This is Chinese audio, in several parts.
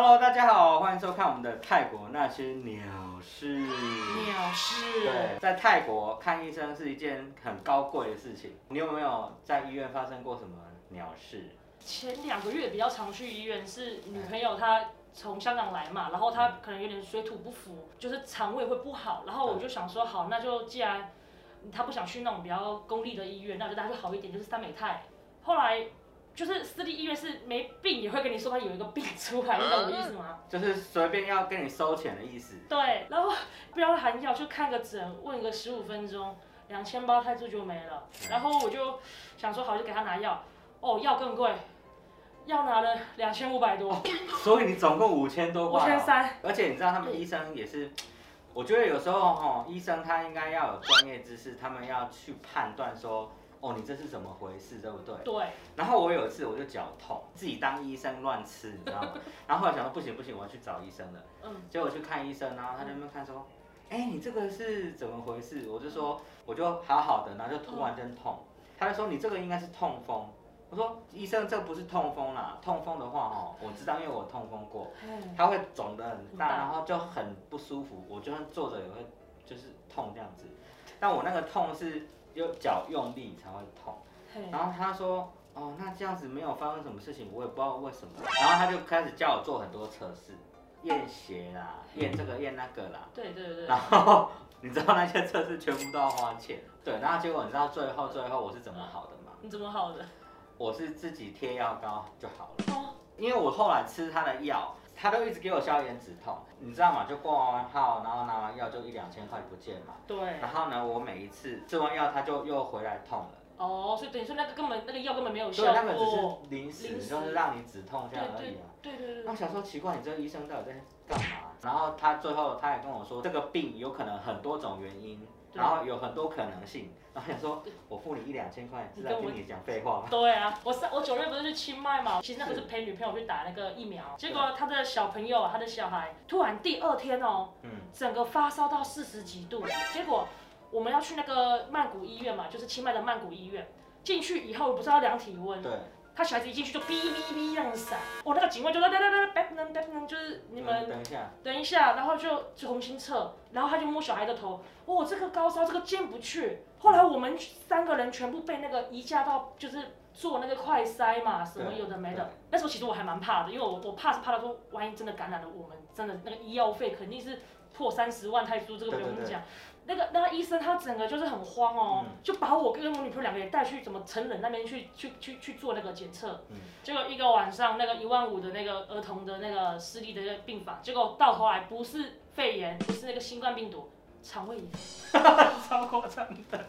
Hello，大家好，欢迎收看我们的泰国那些鸟事。鸟事。对，在泰国看医生是一件很高贵的事情。你有没有在医院发生过什么鸟事？前两个月比较常去医院，是女朋友她从香港来嘛，然后她可能有点水土不服，就是肠胃会不好，然后我就想说，好，那就既然她不想去那种比较公立的医院，那就带她去好一点，就是三美泰。后来就是私立医院是没病也会跟你说他有一个病出来，你懂我意思吗？就是随便要跟你收钱的意思。对，然后不要含药，就看个诊，问个十五分钟，两千八泰铢就没了。然后我就想说，好，就给他拿药。哦，药更贵，药拿了两千五百多。所以你总共五千多块。五千三。而且你知道他们医生也是，我觉得有时候哈，医生他应该要有专业知识，他们要去判断说。哦，你这是怎么回事，对不对？对。然后我有一次我就脚痛，自己当医生乱吃，你知道吗？然后后来想说不行不行，我要去找医生了。嗯。结果去看医生，然后他那边看说，哎，你这个是怎么回事？我就说我就好好的，然后就突然间痛，他就说你这个应该是痛风。我说医生，这不是痛风啦，痛风的话哦，我知道，因为我痛风过，它会肿得很大，然后就很不舒服，我就算坐着也会就是痛这样子。但我那个痛是。就脚用力才会痛，然后他说，哦，那这样子没有发生什么事情，我也不知道为什么。然后他就开始叫我做很多测试，验血啦，验这个验那个啦。对对对。然后你知道那些测试全部都要花钱。对，然后结果你知道最后最后我是怎么好的吗？你怎么好的？我是自己贴药膏就好了。哦。因为我后来吃他的药。他都一直给我消炎止痛，你知道吗？就挂完号，然后拿完药就一两千块不见嘛。对。然后呢，我每一次吃完药，他就又回来痛了。哦，所以等于说那个根本那个药根本没有效果。对，那个只是临时，就是让你止痛这样而已嘛。对对对。那想说奇怪，你这个医生到底在干嘛？然后他最后他也跟我说，这个病有可能很多种原因。然后有很多可能性，然后想说，我付你一两千块，是在跟你讲废话吗？对啊，我上我九月不是去清迈嘛，其实那个是陪女朋友去打那个疫苗，结果他的小朋友，他的小孩突然第二天哦，嗯，整个发烧到四十几度，结果我们要去那个曼谷医院嘛，就是清迈的曼谷医院，进去以后不是要量体温？对。他小孩子一进去就哔哔哔这样闪，我那个警官就说等等等等，就是你们等一下，等一下，然后就重新测，然后他就摸小孩的头，哦，这个高烧，这个进不去。后来我们三个人全部被那个移驾到，就是做那个快筛嘛，什么有的没的。那时候其实我还蛮怕的，因为我我怕是怕他说万一真的感染了，我们真的那个医药费肯定是破三十万泰铢，这个不用讲。那个那个医生他整个就是很慌哦，就把我跟我女朋友两个人带去怎么成人那边去去去去做那个检测，结果一个晚上那个一万五的那个儿童的那个私立的那个病房，结果到头来不是肺炎，不是那个新冠病毒，肠胃炎，超夸张的。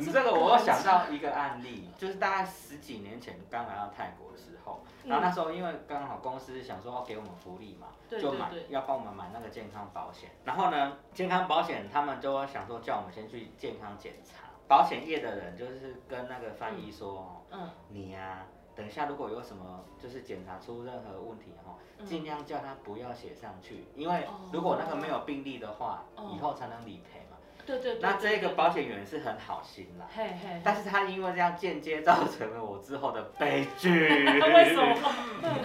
你这个我想到一个案例，就是大概十几年前刚来到泰国的时候，然后那时候因为刚好公司想说要给我们福利嘛，就买要帮我们买那个健康保险。然后呢，健康保险他们就想说叫我们先去健康检查。保险业的人就是跟那个翻译说，嗯，你呀，等一下如果有什么就是检查出任何问题哈，尽量叫他不要写上去，因为如果那个没有病例的话，以后才能理赔。对对，那这个保险员是很好心啦，嘿嘿，但是他因为这样间接造成了我之后的悲剧。为什么？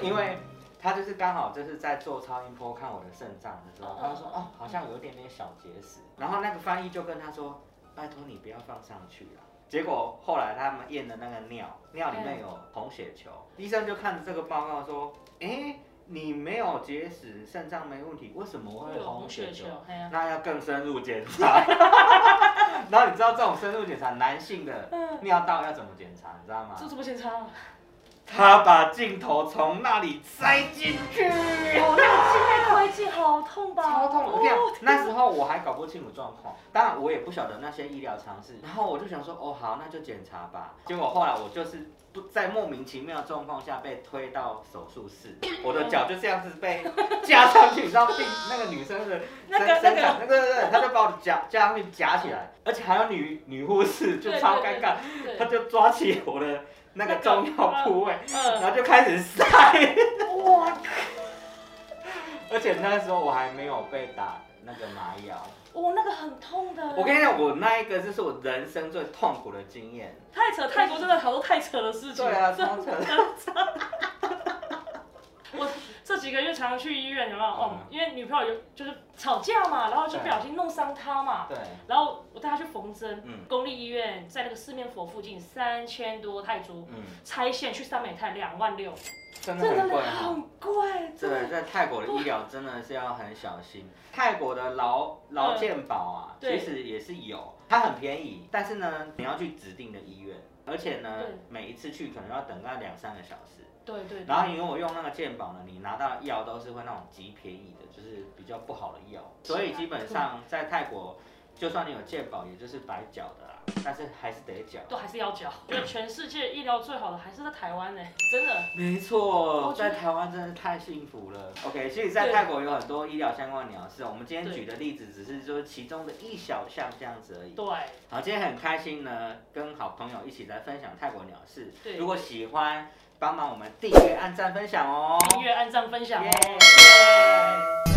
因为他就是刚好就是在做超音波看我的肾脏的时候，他就说哦，好像有一点点小结石，然后那个翻译就跟他说，拜托你不要放上去了。结果后来他们验的那个尿，尿里面有红血球，医生就看着这个报告说，哎。你没有结石，肾脏没问题，为什么会红血球？那要更深入检查。然后你知道这种深入检查，男性的尿道要怎么检查？你知道吗？这怎么检查？他把镜头从那里塞进去。哦，那个镜内窥镜好痛吧？超痛！我跟你讲，那时候我还搞不清楚状况，当然我也不晓得那些医疗常识。然后我就想说，哦好，那就检查吧。结果后来我就是不在莫名其妙的状况下被推到手术室，我的脚就这样子被夹上去，你知道病那个女生的生生长那个对，他就把我夹夹上去夹起来，而且还有女女护士就超尴尬，他就抓起我的。那个重要部位，然后就开始塞。哇！而且那时候我还没有被打那个麻药。哦，那个很痛的。我跟你讲，我那一个就是我人生最痛苦的经验。太扯，泰国真的好多太扯的事情。对啊，超扯。几几个月常去医院，有没有？哦，因为女朋友有就是吵架嘛，然后就不小心弄伤她嘛。对。然后我带她去缝针，公立医院在那个四面佛附近，三千多泰铢，拆线去三美泰两万六。真的很贵很贵。对，在泰国的医疗真的是要很小心。泰国的劳劳健保啊，其实也是有，它很便宜，但是呢，你要去指定的医院，而且呢，每一次去可能要等个两三个小时。对对。然后因为我用那个健保呢，你拿到药都是会那种极便宜的，就是比较不好的药，所以基本上在泰国。就算你有健保，也就是白缴的啦，但是还是得缴，都还是要缴。觉得全世界医疗最好的还是在台湾呢，真的。没错，在台湾真的太幸福了。OK，其实，在泰国有很多医疗相关的鸟事，我们今天举的例子只是说其中的一小项这样子而已。对。好，今天很开心呢，跟好朋友一起来分享泰国鸟事。对。如果喜欢，帮忙我们订阅、按赞、分享哦。订阅、按赞、分享哦。